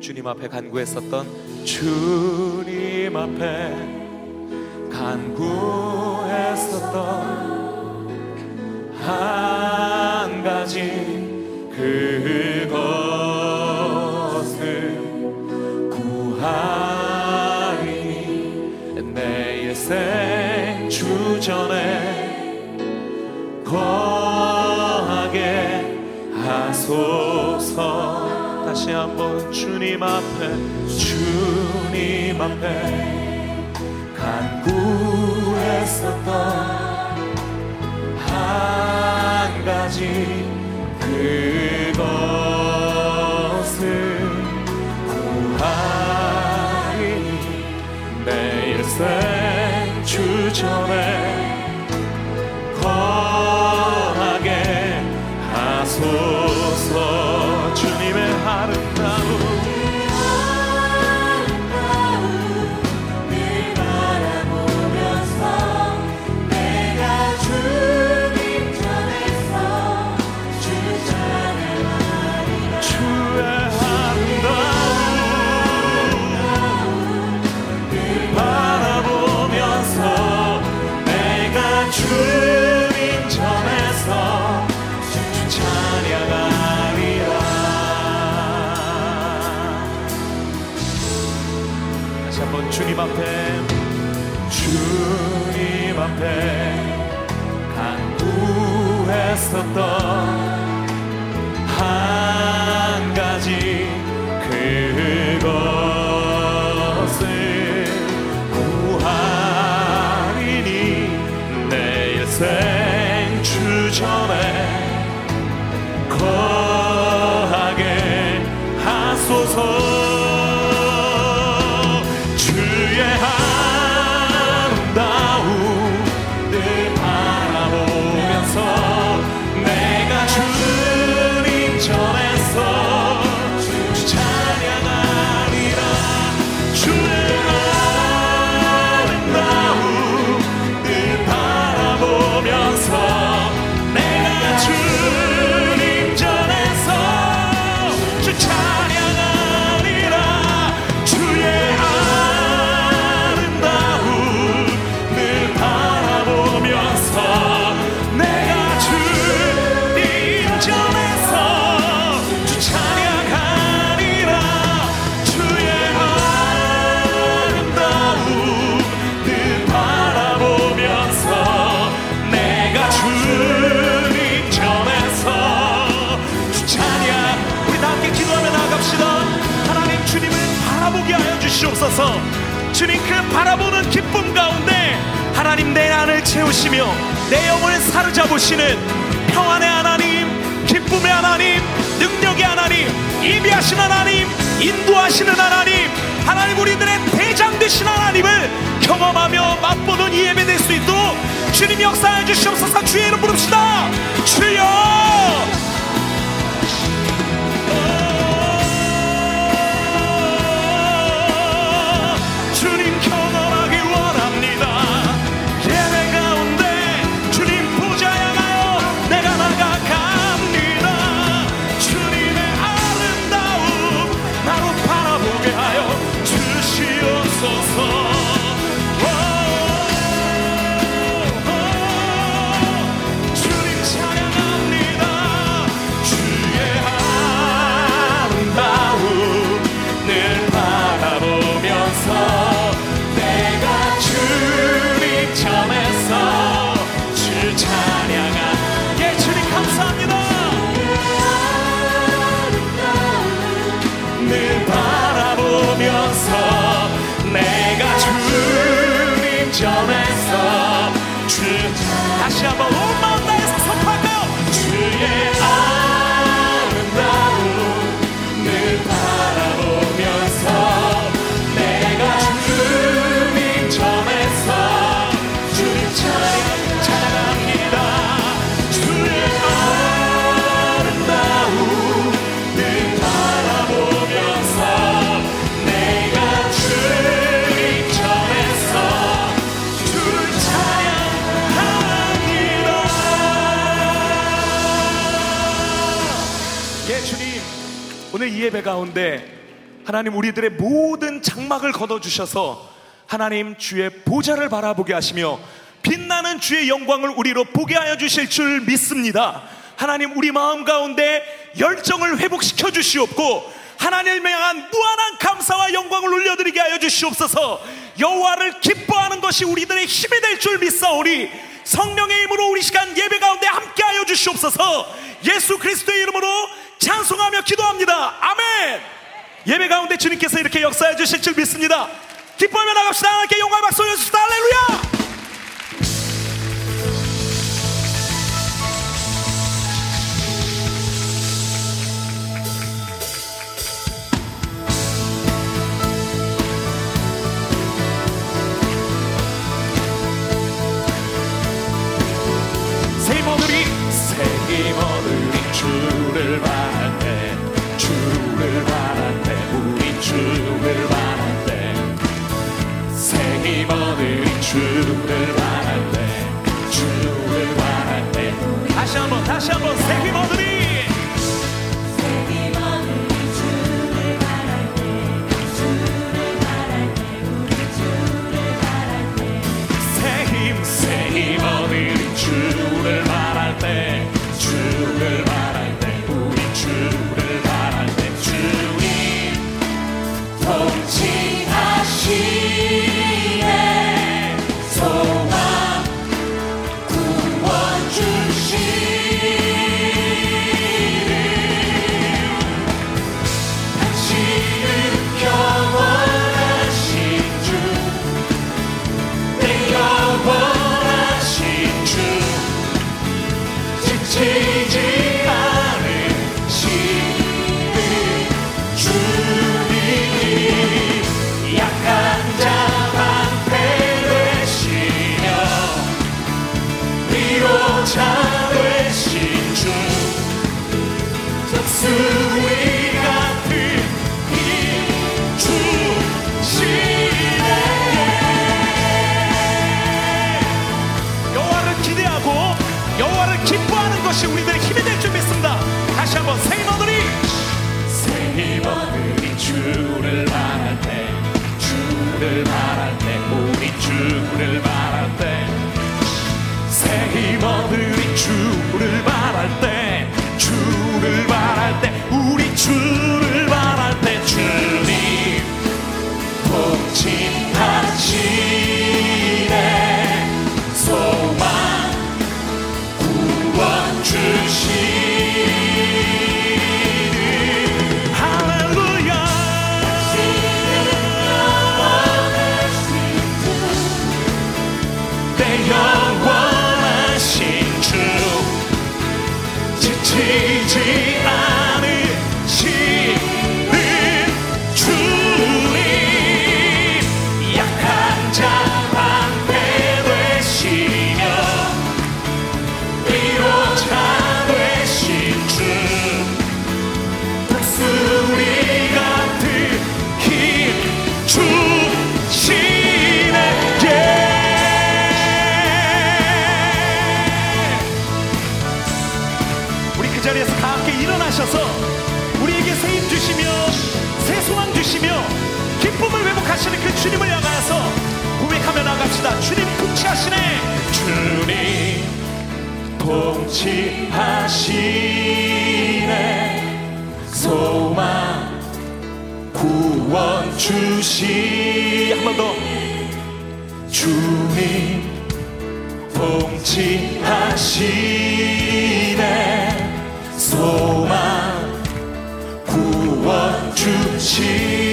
주님 앞에 간구했었던 주님 앞에 간구했었던 한 가지 그것을 구하리니 내 일생 주전에 거하게 하소서 다시 한번 주님 앞에 주님 앞에. 간구했었던 한 가지 그것을 구하리니 내 일생 주전에 거하게 하소서 앞에 간구했었던 한 가지 그것을 구하리니 내 일생 주시옵소서. 주님 그 바라보는 기쁨 가운데 하나님 내 안을 채우시며 내 영혼을 사로잡으시는 평안의 하나님 기쁨의 하나님 능력의 하나님 이비하신 하나님 인도하시는 하나님 하나님 우리들의 대장 되신 하나님을 경험하며 맛보는 이 예배 될 수 있도록 주님 역사해 주시옵소서. 주의 이름 부릅시다. 주여 예 예배 가운데 하나님 우리들의 모든 장막을 걷어주셔서 하나님 주의 보좌를 바라보게 하시며 빛나는 주의 영광을 우리로 보게 하여 주실 줄 믿습니다. 하나님 우리 마음 가운데 열정을 회복시켜 주시옵고 하나님을 향한 무한한 감사와 영광을 올려드리게 하여 주시옵소서 여호와를 기뻐하는 것이 우리들의 힘이 될 줄 믿사오리 성령의 힘으로 우리 시간 예배 가운데 함께 하여 주시옵소서 예수 그리스도의 이름으로 찬송하며 기도합니다. 아멘. 예배 가운데 주님께서 이렇게 역사해 주실 줄 믿습니다. 기뻐하며 나갑시다. 하나님께 영광 박수 올려주시다 할렐루야 주를 바랄 때 세이머들이 주를 바랄 때 주를 바랄 때. 다시 한번 다시 한번 세이머들이 주를 바랄 때 주를 바랄 때 하시네. 주님 통치하시네. 소망 구원 주시 한 번 더. 주님 통치하시네. 소망 구원 주시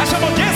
I shall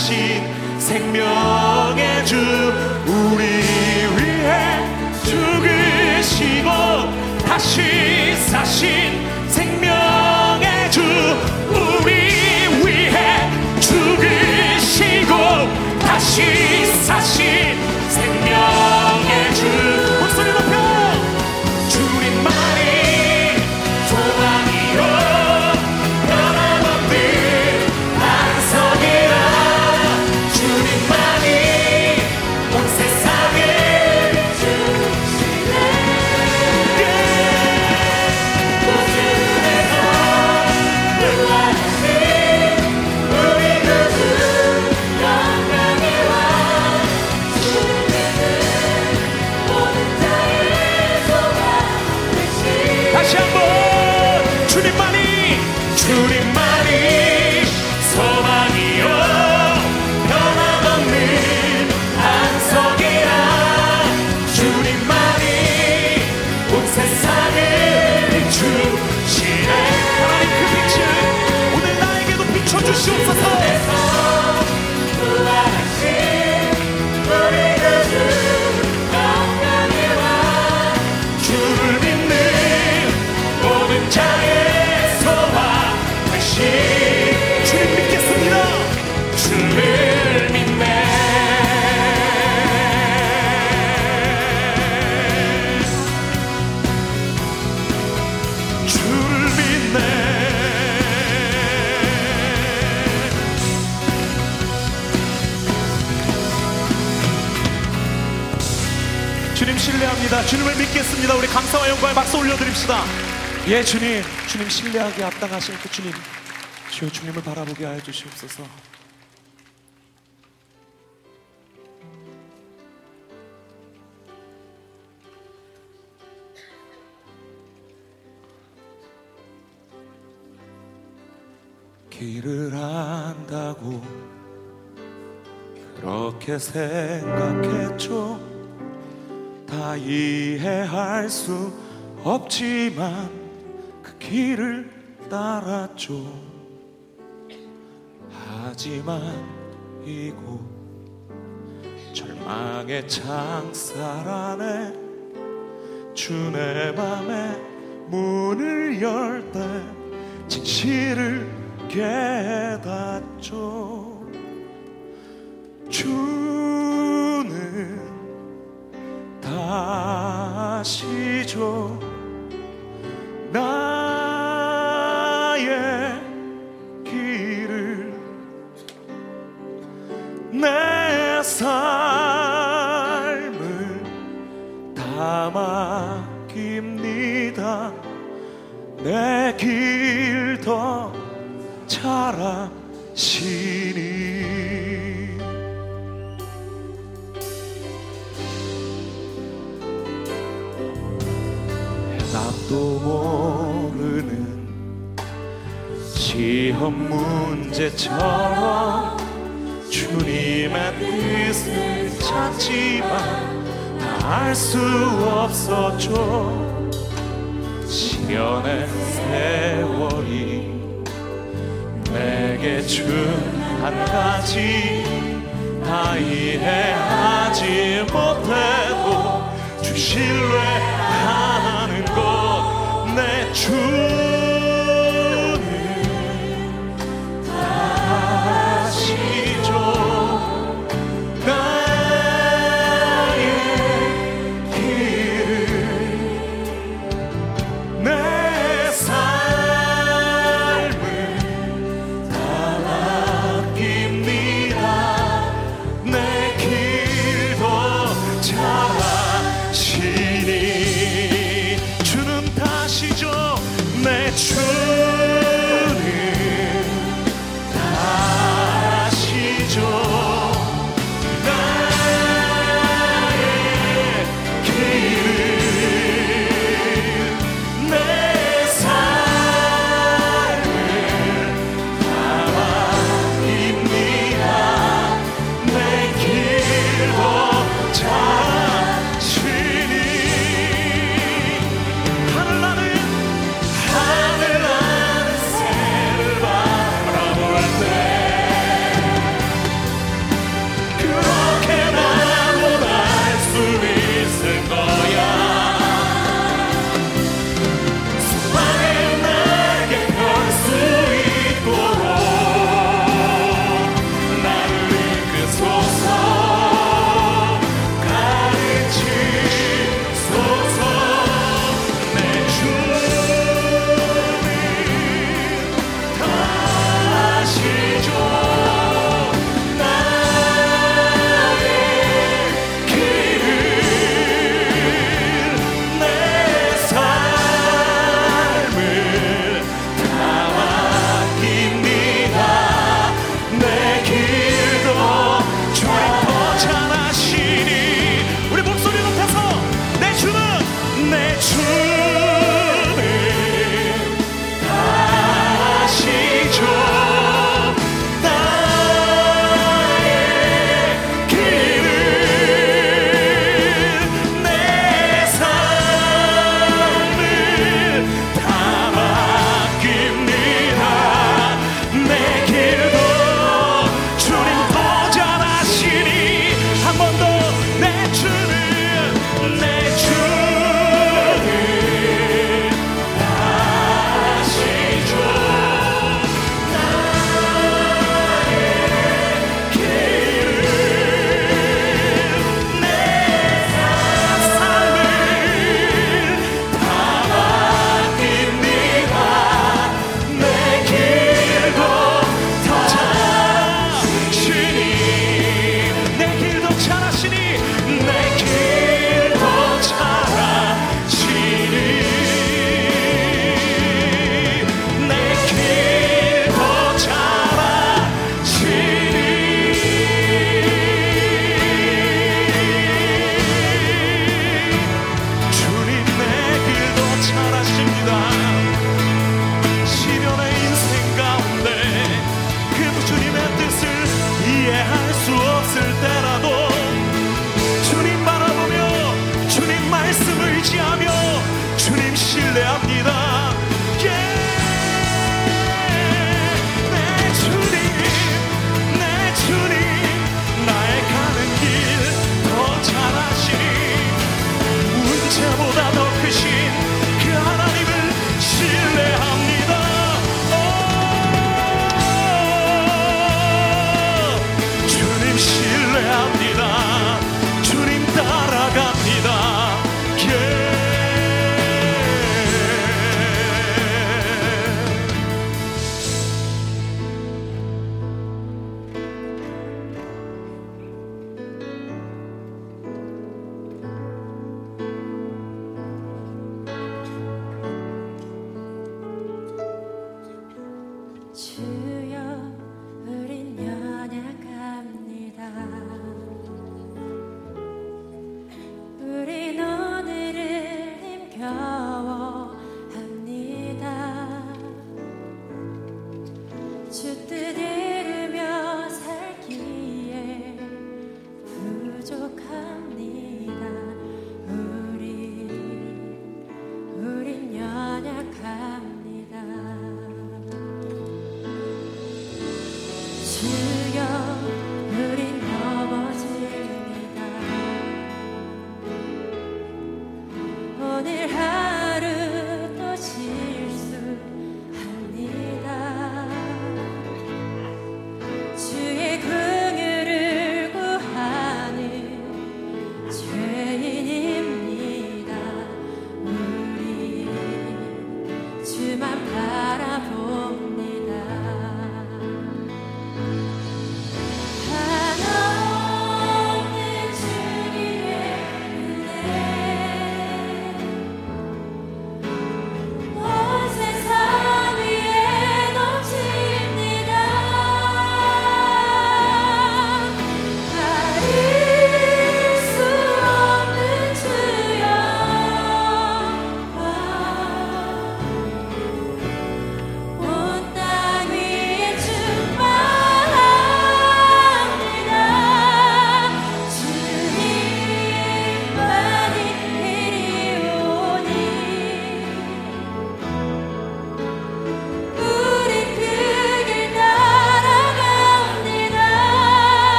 대신 생명의 주 우리 위해 죽으시고 다시 예, 주님. 주님 신뢰하게 합당하신 그 주님. 주여 주님을 바라보게 하여 주시옵소서. 길을 안다고 그렇게 생각했죠. 다 이해할 수 없지만 그 길을 따랐죠. 하지만 이곳 절망의 창살 안에 주내 맘에 문을 열 때 진실을 깨닫죠. 주는 다시죠 주 주뜻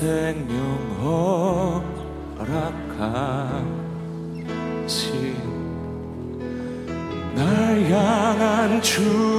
생명 허락하신. 날 향한 주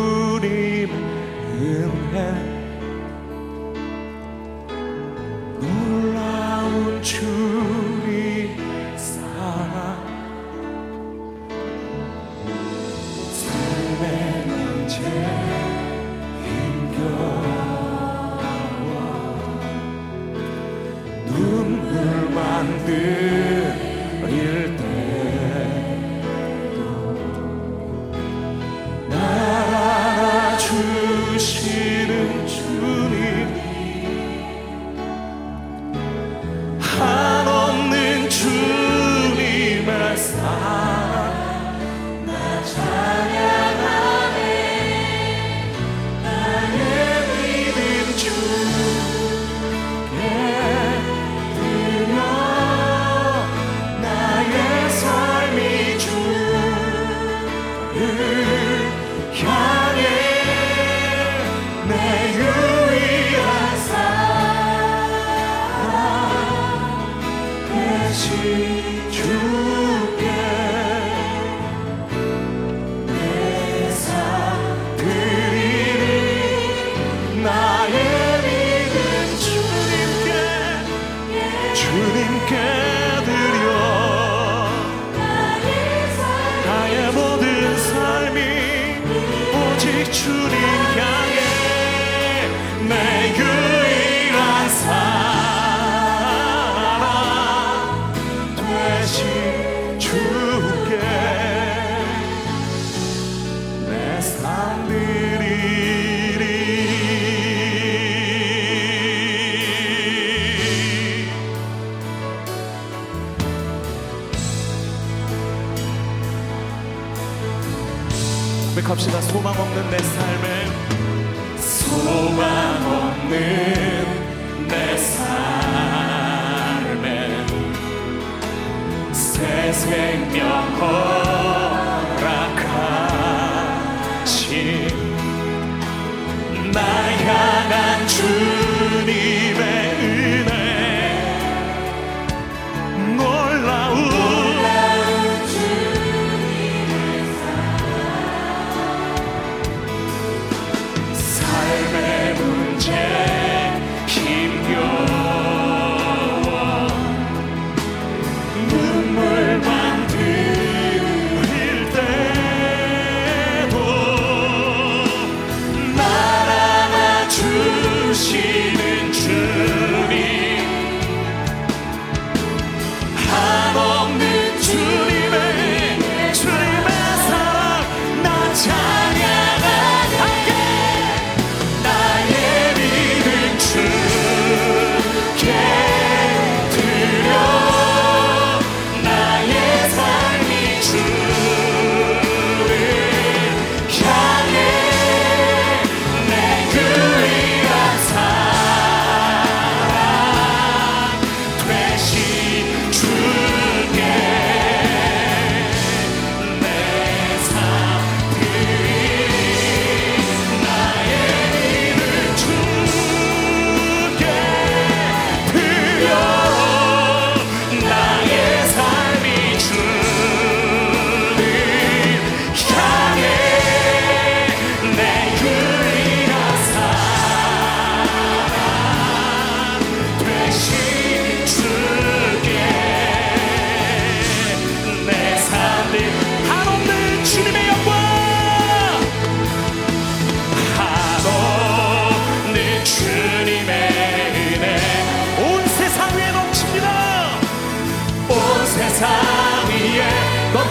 can. 날 향한 주님의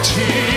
tears.